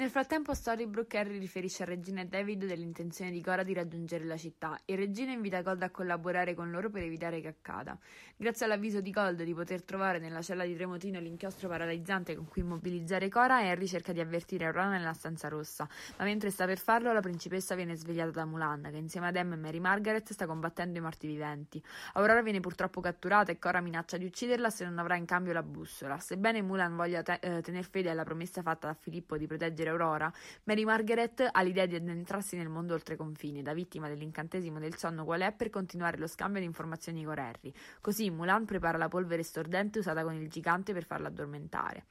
Nel frattempo Storybrooke Harry riferisce a Regina e David dell'intenzione di Cora di raggiungere la città e Regina invita Gold a collaborare con loro per evitare che accada. Grazie all'avviso di Gold di poter trovare nella cella di Tremotino l'inchiostro paralizzante con cui immobilizzare Cora, Harry cerca di avvertire Ron nella stanza rossa, ma mentre sta per farlo la principessa viene svegliata da Mulan, che insieme ad Emma e Mary Margaret sta combattendo i morti viventi. Aurora viene purtroppo catturata e Cora minaccia di ucciderla se non avrà in cambio la bussola. Sebbene Mulan voglia te- eh, tener fede alla promessa fatta da Filippo di proteggere Aurora, Mary Margaret ha l'idea di addentrarsi nel mondo oltre confini, da vittima dell'incantesimo del sonno qual è per continuare lo scambio di informazioni con Harry. Così Mulan prepara la polvere stordente usata con il gigante per farla addormentare.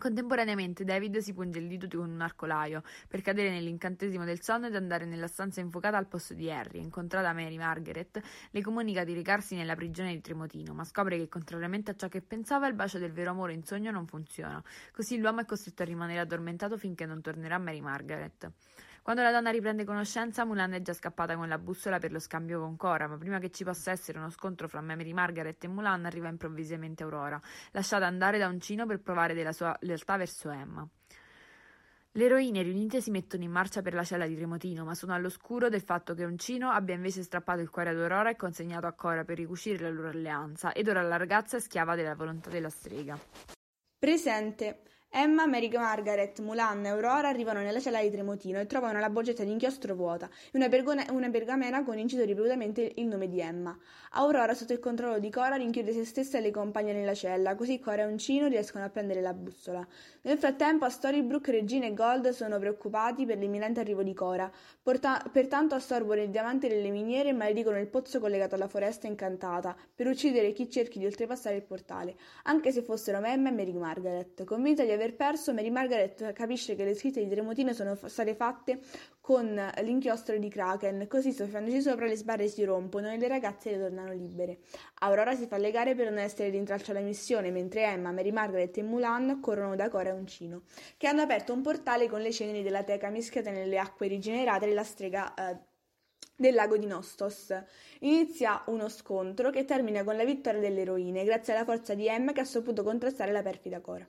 Contemporaneamente David si punge il dito con un arcolaio per cadere nell'incantesimo del sonno ed andare nella stanza infuocata al posto di Harry. Incontrata Mary Margaret, le comunica di recarsi nella prigione di Tremotino, ma scopre che contrariamente a ciò che pensava il bacio del vero amore in sogno non funziona. Così l'uomo è costretto a rimanere addormentato finché non tornerà Mary Margaret. Quando la donna riprende conoscenza, Mulan è già scappata con la bussola per lo scambio con Cora, ma prima che ci possa essere uno scontro fra Mary Margaret e Mulan, arriva improvvisamente Aurora, lasciata andare da Uncino per provare della sua lealtà verso Emma. Le eroine riunite si mettono in marcia per la cella di Tremotino, ma sono all'oscuro del fatto che Uncino abbia invece strappato il cuore ad Aurora e consegnato a Cora per ricucire la loro alleanza, ed ora la ragazza è schiava della volontà della strega. Presente. Emma, Mary Margaret, Mulan e Aurora arrivano nella cella di Tremotino e trovano la boccetta di inchiostro vuota e una, pergone- una pergamena con incito ripetutamente il nome di Emma. Aurora, sotto il controllo di Cora, rinchiude se stessa e le compagne nella cella, così Cora e Uncino riescono a prendere la bussola. Nel frattempo, a Storybrooke, Regina e Gold sono preoccupati per l'imminente arrivo di Cora, Porta- pertanto assorbono il diamante nelle miniere e maledicono il pozzo collegato alla foresta incantata per uccidere chi cerchi di oltrepassare il portale, anche se fossero Emma e Mary Margaret. Convinta di aver perso, Mary Margaret capisce che le scritte di Tremotino sono f- state fatte con l'inchiostro di Kraken, così soffiandoci sopra le sbarre si rompono e le ragazze ritornano libere. Aurora si fa legare per non essere rintracciata alla missione, mentre Emma, Mary Margaret e Mulan corrono da Cora e Uncino, che hanno aperto un portale con le ceneri della teca mischiate nelle acque rigenerate della strega eh, del lago di Nostos. Inizia uno scontro che termina con la vittoria delle eroine, grazie alla forza di Emma che ha saputo contrastare la perfida Cora.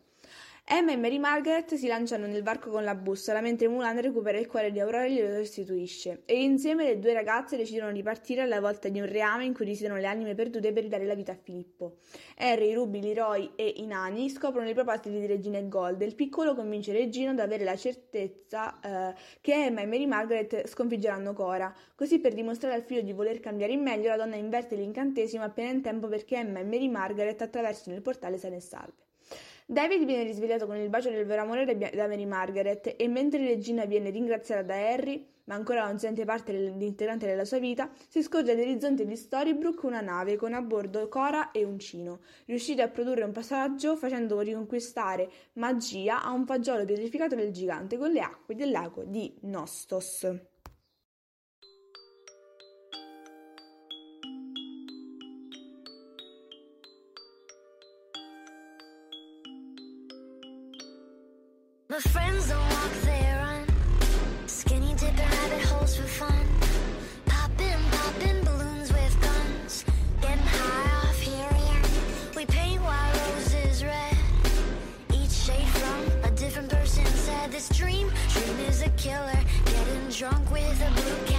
Emma e Mary Margaret si lanciano nel varco con la bussola, mentre Mulan recupera il cuore di Aurora e glielo restituisce. E insieme le due ragazze decidono di partire alla volta di un reame in cui risiedono le anime perdute per ridare la vita a Filippo. Harry, Ruby, Leroy e i nani scoprono i propositi di Regina e Gold e il piccolo convince Regina ad avere la certezza eh, che Emma e Mary Margaret sconfiggeranno Cora. Così per dimostrare al figlio di voler cambiare in meglio, la donna inverte l'incantesimo appena in tempo perché Emma e Mary Margaret attraversino il portale sane e salve. David viene risvegliato con il bacio del vero amore da Mary Margaret e mentre Regina viene ringraziata da Harry, ma ancora non sente parte integrante della sua vita, si scorge all'orizzonte di Storybrooke una nave con a bordo Cora e Uncino, riusciti a produrre un passaggio facendo riconquistare magia a un fagiolo pietrificato del gigante con le acque del lago di Nostos. Friends don't walk, they run. Skinny dipping rabbit holes for fun. Popping, popping balloons with guns. Getting high off helium. We paint white roses red. Each shade from a different person said this dream, dream is a killer. Getting drunk with a blue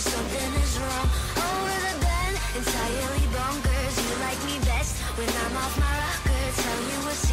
psychiatrist something is wrong. Over the bed, entirely bonkers. You like me best when I'm off my rocker. Tell you a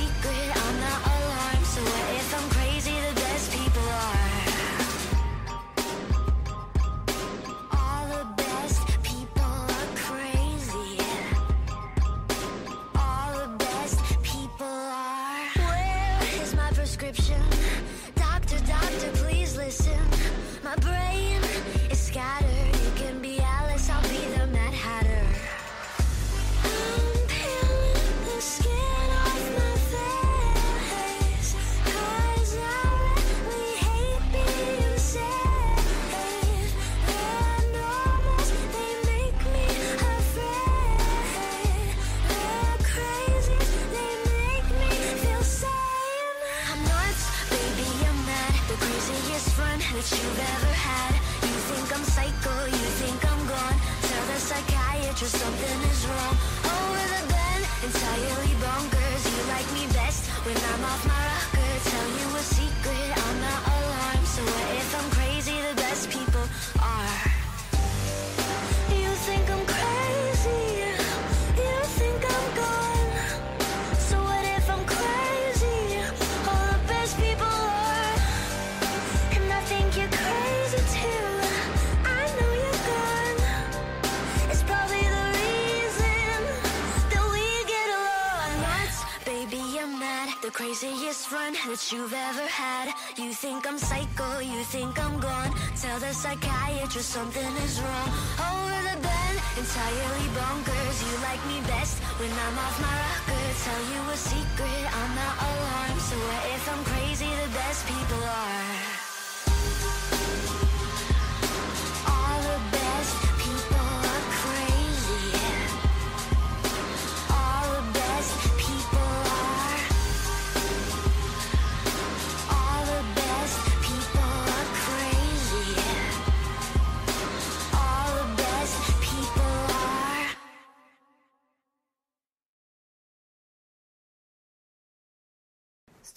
that you've ever had. You think I'm psycho, you think I'm gone. Tell the psychiatrist something is wrong. Over the bed, entirely bonkers. You like me best when I'm off my rocker. Tell you a secret, I'm not alarmed. So what if I'm crazy? The best people are.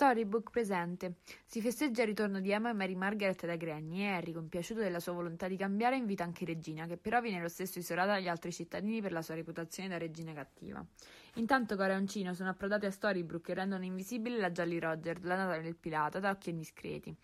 Storybook presente. Si festeggia il ritorno di Emma e Mary Margaret da Granny e Harry, compiaciuto della sua volontà di cambiare, invita anche Regina, che però viene lo stesso isolata dagli altri cittadini per la sua reputazione da regina cattiva. Intanto Cora e Uncino sono approdati a Storybrooke e rendono invisibile la Jolly Roger, la nata del pirata, da occhi indiscreti.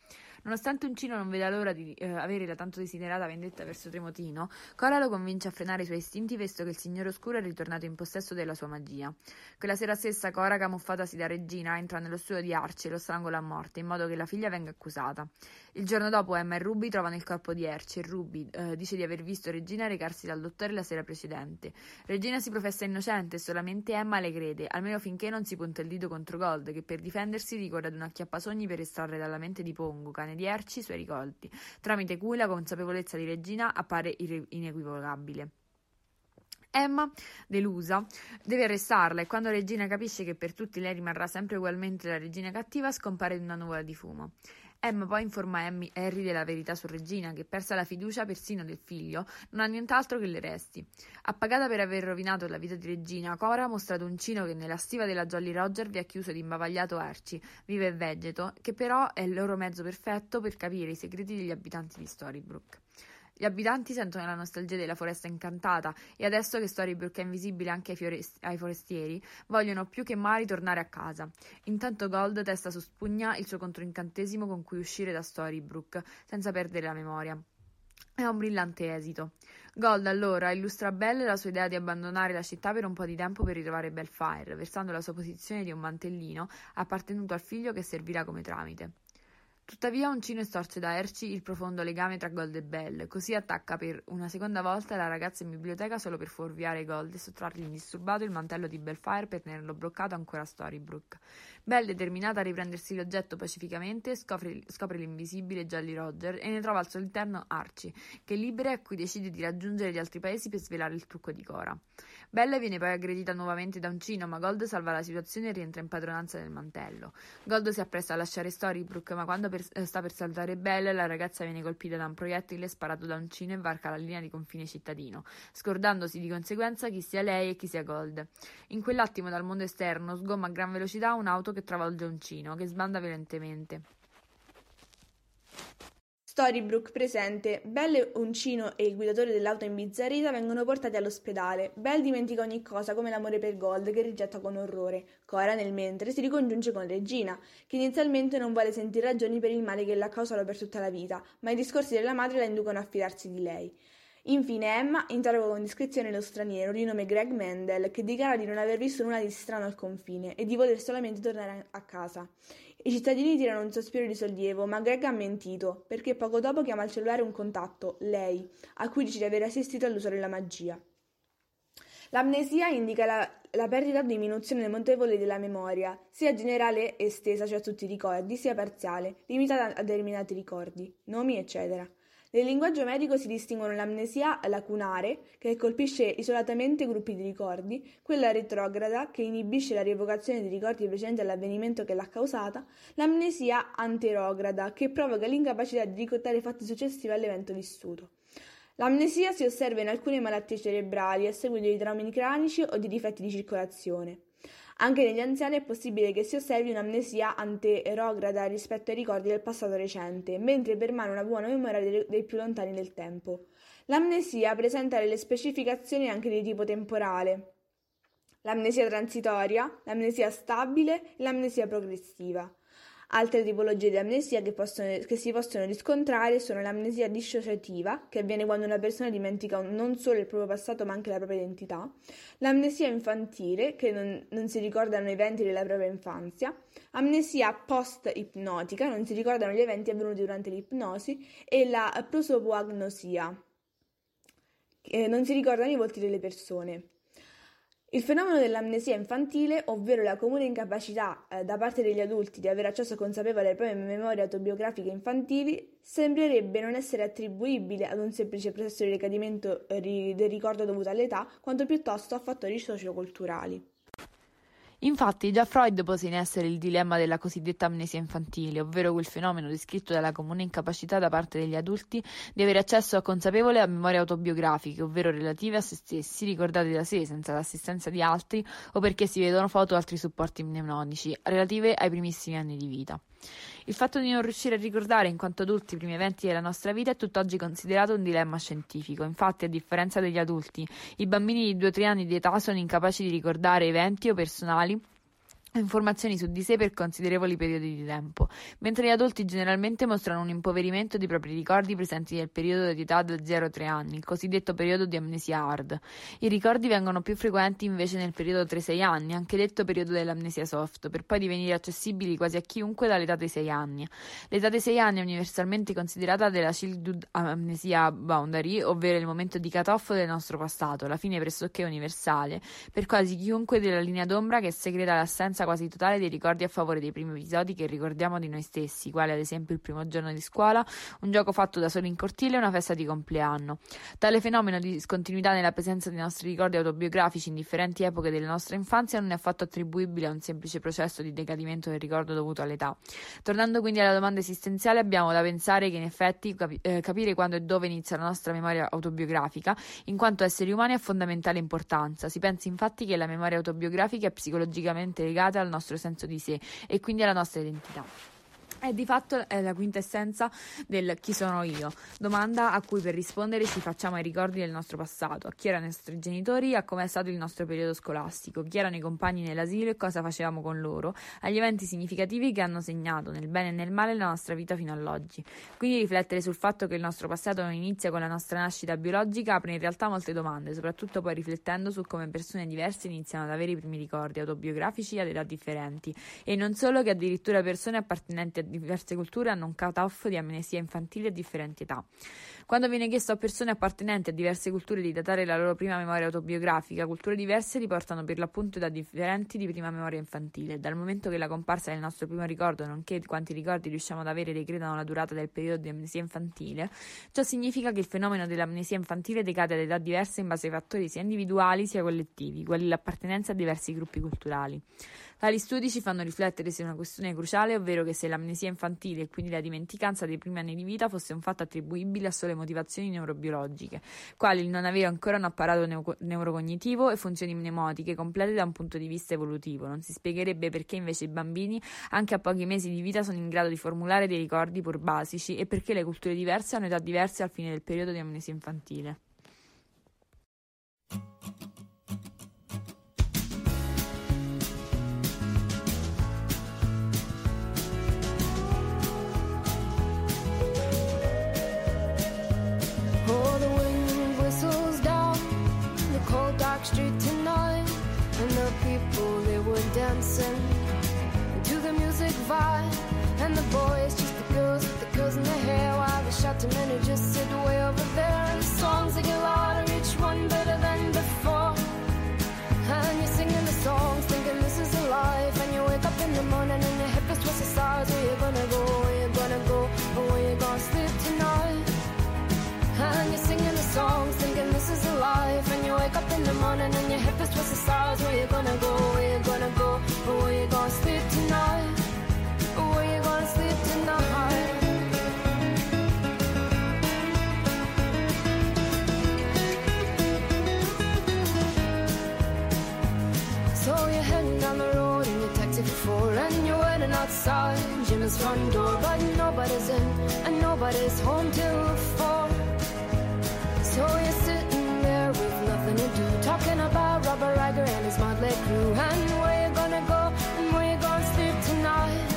Nonostante Uncino non veda l'ora di eh, avere la tanto desiderata vendetta verso Tremotino, Cora lo convince a frenare i suoi istinti visto che il Signore Oscuro è ritornato in possesso della sua magia. Quella sera stessa Cora, camuffatasi da regina, entra nello studio di Archie e lo strangola a morte, in modo che la figlia venga accusata. Il giorno dopo Emma e Ruby trovano il corpo di Archie e Ruby eh, dice di aver visto Regina recarsi dal dottore la sera precedente. Regina si professa innocente e solamente Emma le crede, almeno finché non si punta il dito contro Gold, che per difendersi ricorre ad un acchiappasogni per estrarre dalla mente di Pongo, cane di Archie, i suoi ricordi, tramite cui la consapevolezza di Regina appare inequivocabile. Emma, delusa, deve arrestarla e quando Regina capisce che per tutti lei rimarrà sempre ugualmente la regina cattiva, scompare in una nuvola di fumo. Emma poi informa Harry della verità su Regina, che persa la fiducia persino del figlio, non ha nient'altro che le resti. Appagata per aver rovinato la vita di Regina, Cora ha mostrato un cino che nella stiva della Jolly Roger vi ha chiuso di imbavagliato Archie, vivo e vegeto, che però è il loro mezzo perfetto per capire i segreti degli abitanti di Storybrooke. Gli abitanti sentono la nostalgia della foresta incantata e adesso che Storybrooke è invisibile anche ai, fiores- ai forestieri, vogliono più che mai ritornare a casa. Intanto Gold testa su spugna il suo controincantesimo con cui uscire da Storybrooke, senza perdere la memoria. Ha un brillante esito. Gold allora illustra a Belle la sua idea di abbandonare la città per un po' di tempo per ritrovare Belfire, versando la sua posizione di un mantellino appartenuto al figlio che servirà come tramite. Tuttavia Uncino estorce da Erci il profondo legame tra Gold e Belle, così attacca per una seconda volta la ragazza in biblioteca solo per fuorviare Gold e sottrargli indisturbato il mantello di Belfire per tenerlo bloccato ancora a Storybrooke. Belle, determinata a riprendersi l'oggetto pacificamente, scopre, scopre l'invisibile Jolly Roger e ne trova al suo interno Archie, che è libera e a cui decide di raggiungere gli altri paesi per svelare il trucco di Cora. Belle viene poi aggredita nuovamente da Uncino, ma Gold salva la situazione e rientra in padronanza del mantello. Gold si appresta a lasciare Storybrooke, ma quando per- eh, sta per saltare Belle, la ragazza viene colpita da un proiettile sparato da Uncino e varca la linea di confine cittadino, scordandosi di conseguenza chi sia lei e chi sia Gold. In quell'attimo dal mondo esterno sgomma a gran velocità un'auto che travolge Uncino, che sbanda violentemente. Storybrooke presente. Belle, Uncino e il guidatore dell'auto imbizzarrita vengono portati all'ospedale. Belle dimentica ogni cosa, come l'amore per Gold, che rigetta con orrore. Cora, nel mentre, si ricongiunge con Regina, che inizialmente non vuole sentire ragioni per il male che la causano per tutta la vita, ma i discorsi della madre la inducono a fidarsi di lei. Infine Emma interroga con discrezione lo straniero di nome Greg Mendel, che dichiara di non aver visto nulla di strano al confine e di voler solamente tornare a casa. I cittadini tirano un sospiro di sollievo, ma Greg ha mentito, perché poco dopo chiama al cellulare un contatto, lei, a cui dice di aver assistito all'uso della magia. L'amnesia indica la, la perdita o diminuzione notevole della memoria, sia generale estesa, cioè a tutti i ricordi, sia parziale, limitata a determinati ricordi, nomi, eccetera. Nel linguaggio medico si distinguono l'amnesia lacunare, che colpisce isolatamente gruppi di ricordi, quella retrograda, che inibisce la rievocazione di ricordi precedenti all'avvenimento che l'ha causata, l'amnesia anterograda, che provoca l'incapacità di ricordare fatti successivi all'evento vissuto. L'amnesia si osserva in alcune malattie cerebrali a seguito di traumi cranici o di difetti di circolazione. Anche negli anziani è possibile che si osservi un'amnesia anterograda rispetto ai ricordi del passato recente, mentre permane una buona memoria dei, più lontani nel tempo. L'amnesia presenta delle specificazioni anche di tipo temporale. L'amnesia transitoria, l'amnesia stabile e l'amnesia progressiva. Altre tipologie di amnesia che, possono, che, si possono riscontrare sono l'amnesia dissociativa, che avviene quando una persona dimentica non solo il proprio passato ma anche la propria identità, l'amnesia infantile, che non, non si ricordano eventi della propria infanzia, amnesia post-ipnotica, non si ricordano gli eventi avvenuti durante l'ipnosi, e la prosopoagnosia, che non si ricordano i volti delle persone. Il fenomeno dell'amnesia infantile, ovvero la comune incapacità eh, da parte degli adulti di avere accesso consapevole alle proprie memorie autobiografiche infantili, sembrerebbe non essere attribuibile ad un semplice processo di ricadimento eh, del ricordo dovuto all'età, quanto piuttosto a fattori socioculturali. Infatti, già Freud pose in essere il dilemma della cosiddetta amnesia infantile, ovvero quel fenomeno descritto dalla comune incapacità da parte degli adulti di avere accesso a consapevole a memorie autobiografiche, ovvero relative a se stessi, ricordate da sé senza l'assistenza di altri o perché si vedono foto o altri supporti mnemonici, relative ai primissimi anni di vita. Il fatto di non riuscire a ricordare in quanto adulti i primi eventi della nostra vita è tutt'oggi considerato un dilemma scientifico. Infatti, a differenza degli adulti, i bambini di 2-3 anni di età sono incapaci di ricordare eventi o personali informazioni su di sé per considerevoli periodi di tempo, mentre gli adulti generalmente mostrano un impoverimento dei propri ricordi presenti nel periodo di età da 0-3 anni, il cosiddetto periodo di amnesia hard. I ricordi vengono più frequenti invece nel periodo 3-6 anni, anche detto periodo dell'amnesia soft, per poi divenire accessibili quasi a chiunque dall'età dei 6 anni. L'età dei 6 anni è universalmente considerata della childhood amnesia boundary, ovvero il momento di cut-off del nostro passato, la fine pressoché universale, per quasi chiunque della linea d'ombra che segreta l'assenza quasi totale dei ricordi a favore dei primi episodi che ricordiamo di noi stessi, quali ad esempio il primo giorno di scuola, un gioco fatto da solo in cortile e una festa di compleanno. Tale fenomeno di discontinuità nella presenza dei nostri ricordi autobiografici in differenti epoche della nostra infanzia non è affatto attribuibile a un semplice processo di decadimento del ricordo dovuto all'età. Tornando quindi alla domanda esistenziale, abbiamo da pensare che in effetti capi- eh, capire quando e dove inizia la nostra memoria autobiografica, in quanto esseri umani, ha fondamentale importanza. Si pensa infatti che la memoria autobiografica è psicologicamente legata al nostro senso di sé e quindi alla nostra identità. È di fatto è la quintessenza del chi sono io, domanda a cui per rispondere ci facciamo ai ricordi del nostro passato, a chi erano i nostri genitori, a come è stato il nostro periodo scolastico, chi erano i compagni nell'asilo e cosa facevamo con loro, agli eventi significativi che hanno segnato nel bene e nel male la nostra vita fino all'oggi. Quindi riflettere sul fatto che il nostro passato non inizia con la nostra nascita biologica apre in realtà molte domande, soprattutto poi riflettendo su come persone diverse iniziano ad avere i primi ricordi autobiografici ad età differenti. E non solo che addirittura persone appartenenti a diverse culture hanno un cut-off di amnesia infantile a differenti età. Quando viene chiesto a persone appartenenti a diverse culture di datare la loro prima memoria autobiografica, culture diverse riportano per l'appunto età differenti di prima memoria infantile. Dal momento che la comparsa del nostro primo ricordo, nonché quanti ricordi riusciamo ad avere decretano la durata del periodo di amnesia infantile, ciò significa che il fenomeno dell'amnesia infantile decade ad età diverse in base ai fattori sia individuali sia collettivi, quali l'appartenenza a diversi gruppi culturali. Tali studi ci fanno riflettere su una questione cruciale, ovvero che se l'amnesia infantile e quindi la dimenticanza dei primi anni di vita fosse un fatto attribuibile a sole motivazioni neurobiologiche, quali il non avere ancora un apparato neu- neurocognitivo e funzioni mnemotiche complete da un punto di vista evolutivo, non si spiegherebbe perché invece i bambini, anche a pochi mesi di vita, sono in grado di formulare dei ricordi pur basici e perché le culture diverse hanno età diverse al fine del periodo di amnesia infantile. Dancing to the music vibe, and the boys just the girls with the girls in their hair, while the shouting men who just sit way over there, and the songs they get louder, each one better than before. And you're singing the songs, thinking this is a life. And you wake up in the morning and your hip is twisted sides. Where you gonna go? Where you gonna go? Or where you gonna sleep tonight? And you're singing the songs, thinking this is a life. And you wake up in the morning and your hip is twisted sides. Where you gonna go? Where you gonna Jimmy's front door But nobody's in and nobody's home till four So you're sitting there with nothing to do Talking about Robert Riger and his motley crew And where you gonna go and where you gonna sleep tonight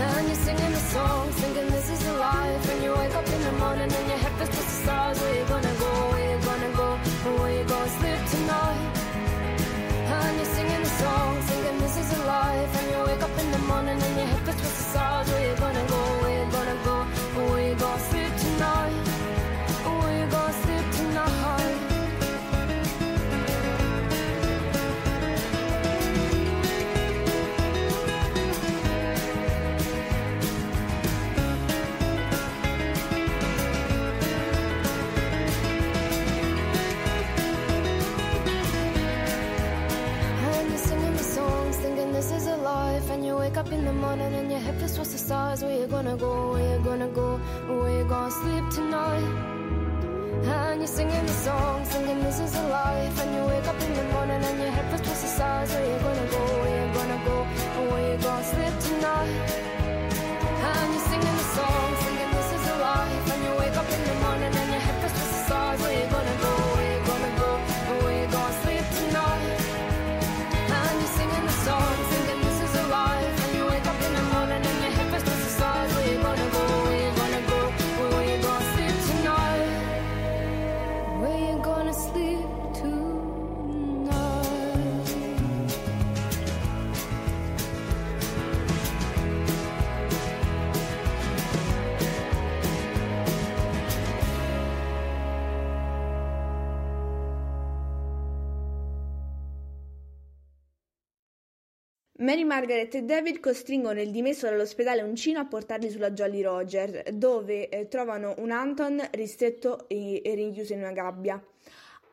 and you're singing the songs, thinking this is a life. And you wake up in the morning and your head feels just the stars. Where you gonna go? Where you gonna go? Where Mary Margaret e David costringono il dimesso dall'ospedale uncino a portarli sulla Jolly Roger, dove eh, trovano un Anton ristretto e, e rinchiuso in una gabbia.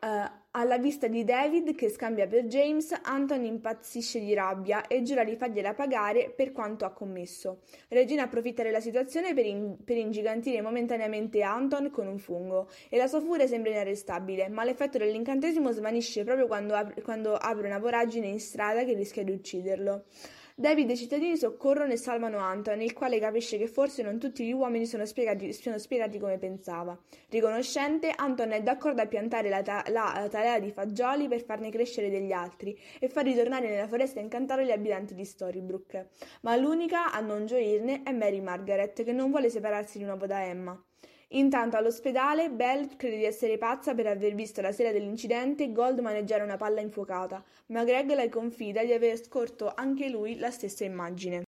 Eh, alla vista di David, che scambia per James, Anton impazzisce di rabbia e giura di fargliela pagare per quanto ha commesso. Regina approfitta della situazione per, in- per ingigantire momentaneamente Anton con un fungo e la sua furia sembra inarrestabile, ma l'effetto dell'incantesimo svanisce proprio quando, ap- quando apre una voragine in strada che rischia di ucciderlo. David e i cittadini soccorrono e salvano Anton, il quale capisce che forse non tutti gli uomini sono spiegati, sono spiegati come pensava. Riconoscente, Anton è d'accordo a piantare la, ta- la talea di fagioli per farne crescere degli altri e far ritornare nella foresta incantata gli abitanti di Storybrooke. Ma l'unica a non gioirne è Mary Margaret, che non vuole separarsi di nuovo da Emma. Intanto all'ospedale, Belle crede di essere pazza per aver visto la sera dell'incidente Gold maneggiare una palla infuocata, ma Greg le confida di aver scorto anche lui la stessa immagine.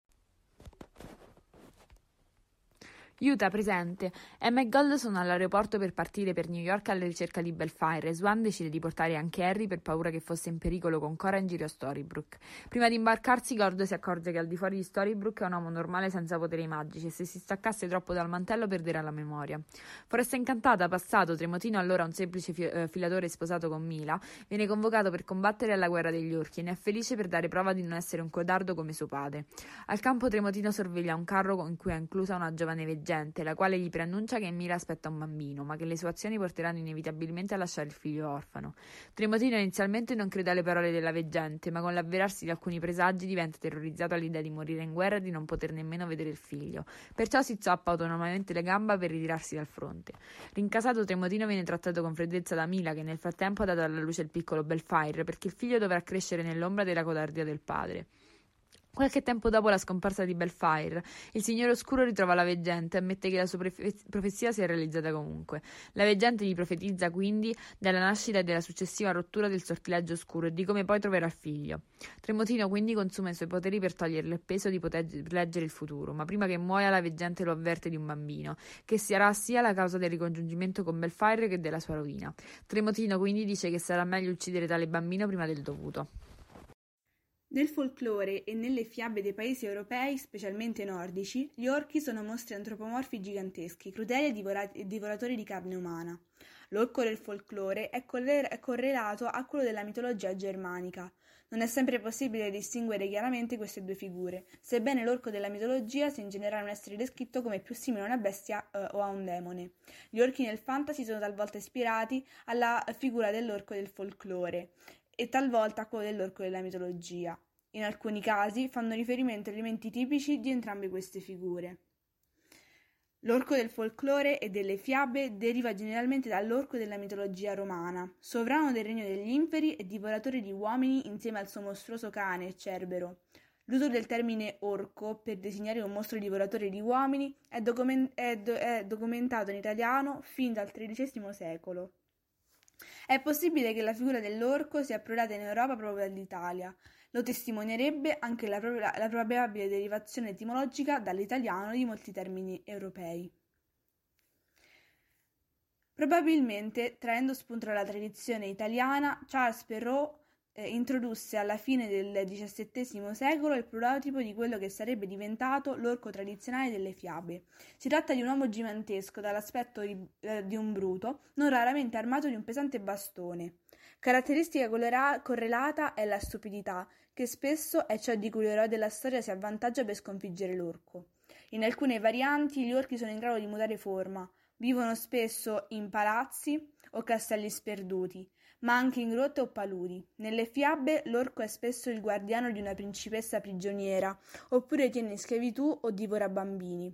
Utah presente. Emma e Gold sono all'aeroporto per partire per New York alla ricerca di Belfire e Swan decide di portare anche Harry per paura che fosse in pericolo con Cora in giro a Storybrooke. Prima di imbarcarsi, Gold si accorge che al di fuori di Storybrooke è un uomo normale senza poteri magici e se si staccasse troppo dal mantello perderà la memoria. Foresta incantata, passato, Tremotino allora un semplice fi- eh, filatore sposato con Mila, viene convocato per combattere alla guerra degli orchi e ne è felice per dare prova di non essere un codardo come suo padre. Al campo Tremotino sorveglia un carro in cui è inclusa una giovane veggente veggente, la quale gli preannuncia che Mira aspetta un bambino, ma che le sue azioni porteranno inevitabilmente a lasciare il figlio orfano. Tremotino inizialmente non crede alle parole della veggente, ma con l'avverarsi di alcuni presagi diventa terrorizzato all'idea di morire in guerra e di non poter nemmeno vedere il figlio. Perciò si zoppa autonomamente le gambe per ritirarsi dal fronte. Rincasato, Tremotino viene trattato con freddezza da Mila, che nel frattempo ha dato alla luce il piccolo Belfire, perché il figlio dovrà crescere nell'ombra della codardia del padre. Qualche tempo dopo la scomparsa di Belfire, il Signore Oscuro ritrova la veggente e ammette che la sua profezia sia realizzata comunque. La veggente gli profetizza quindi della nascita e della successiva rottura del sortileggio oscuro e di come poi troverà il figlio. Tremotino quindi consuma i suoi poteri per toglierle il peso di poter leggere il futuro, ma prima che muoia la veggente lo avverte di un bambino, che sarà sia la causa del ricongiungimento con Belfire che della sua rovina. Tremotino quindi dice che sarà meglio uccidere tale bambino prima del dovuto. Nel folklore e nelle fiabe dei paesi europei, specialmente nordici, gli orchi sono mostri antropomorfi giganteschi, crudeli e, divora- e divoratori di carne umana. L'orco del folklore è, coller- è correlato a quello della mitologia germanica. Non è sempre possibile distinguere chiaramente queste due figure, sebbene l'orco della mitologia sia in generale un essere descritto come più simile a una bestia eh, o a un demone. Gli orchi nel fantasy sono talvolta ispirati alla figura dell'orco del folklore e talvolta quello dell'orco della mitologia. In alcuni casi fanno riferimento a elementi tipici di entrambe queste figure. L'orco del folklore e delle fiabe deriva generalmente dall'orco della mitologia romana, sovrano del regno degli inferi e divoratore di uomini insieme al suo mostruoso cane, Cerbero. L'uso del termine orco per designare un mostro divoratore di uomini è, document- è, do- è documentato in italiano fin dal XIII secolo. È possibile che la figura dell'orco sia approdata in Europa proprio dall'Italia. Lo testimonierebbe anche la, pro- la probabile derivazione etimologica dall'italiano di molti termini europei. Probabilmente, traendo spunto dalla tradizione italiana, Charles Perrault introdusse alla fine del XVII secolo il prototipo di quello che sarebbe diventato l'orco tradizionale delle fiabe. Si tratta di un uomo gigantesco dall'aspetto di, eh, di un bruto, non raramente armato di un pesante bastone. Caratteristica colera- correlata è la stupidità, che spesso è ciò di cui l'eroe della storia si avvantaggia per sconfiggere l'orco. In alcune varianti gli orchi sono in grado di mutare forma, vivono spesso in palazzi o castelli sperduti, ma anche in grotte o paludi. Nelle fiabe l'orco è spesso il guardiano di una principessa prigioniera, oppure tiene in schiavitù o divora bambini.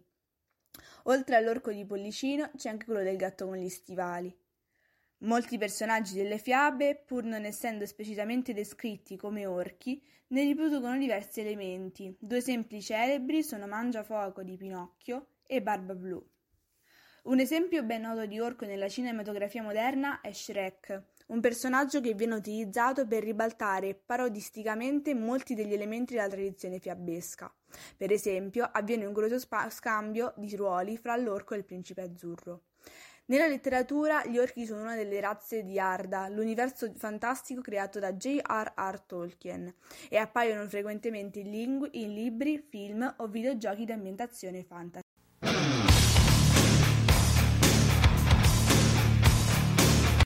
Oltre all'orco di Pollicino c'è anche quello del gatto con gli stivali. Molti personaggi delle fiabe, pur non essendo esplicitamente descritti come orchi, ne riproducono diversi elementi. Due esempi celebri sono Mangiafuoco di Pinocchio e Barba Blu. Un esempio ben noto di orco nella cinematografia moderna è Shrek, un personaggio che viene utilizzato per ribaltare parodisticamente molti degli elementi della tradizione fiabesca. Per esempio, avviene un grosso spa- scambio di ruoli fra l'orco e il principe azzurro. Nella letteratura gli orchi sono una delle razze di Arda, l'universo fantastico creato da J.R.R. Tolkien, e appaiono frequentemente in, lingu- in libri, film o videogiochi di ambientazione fantasy.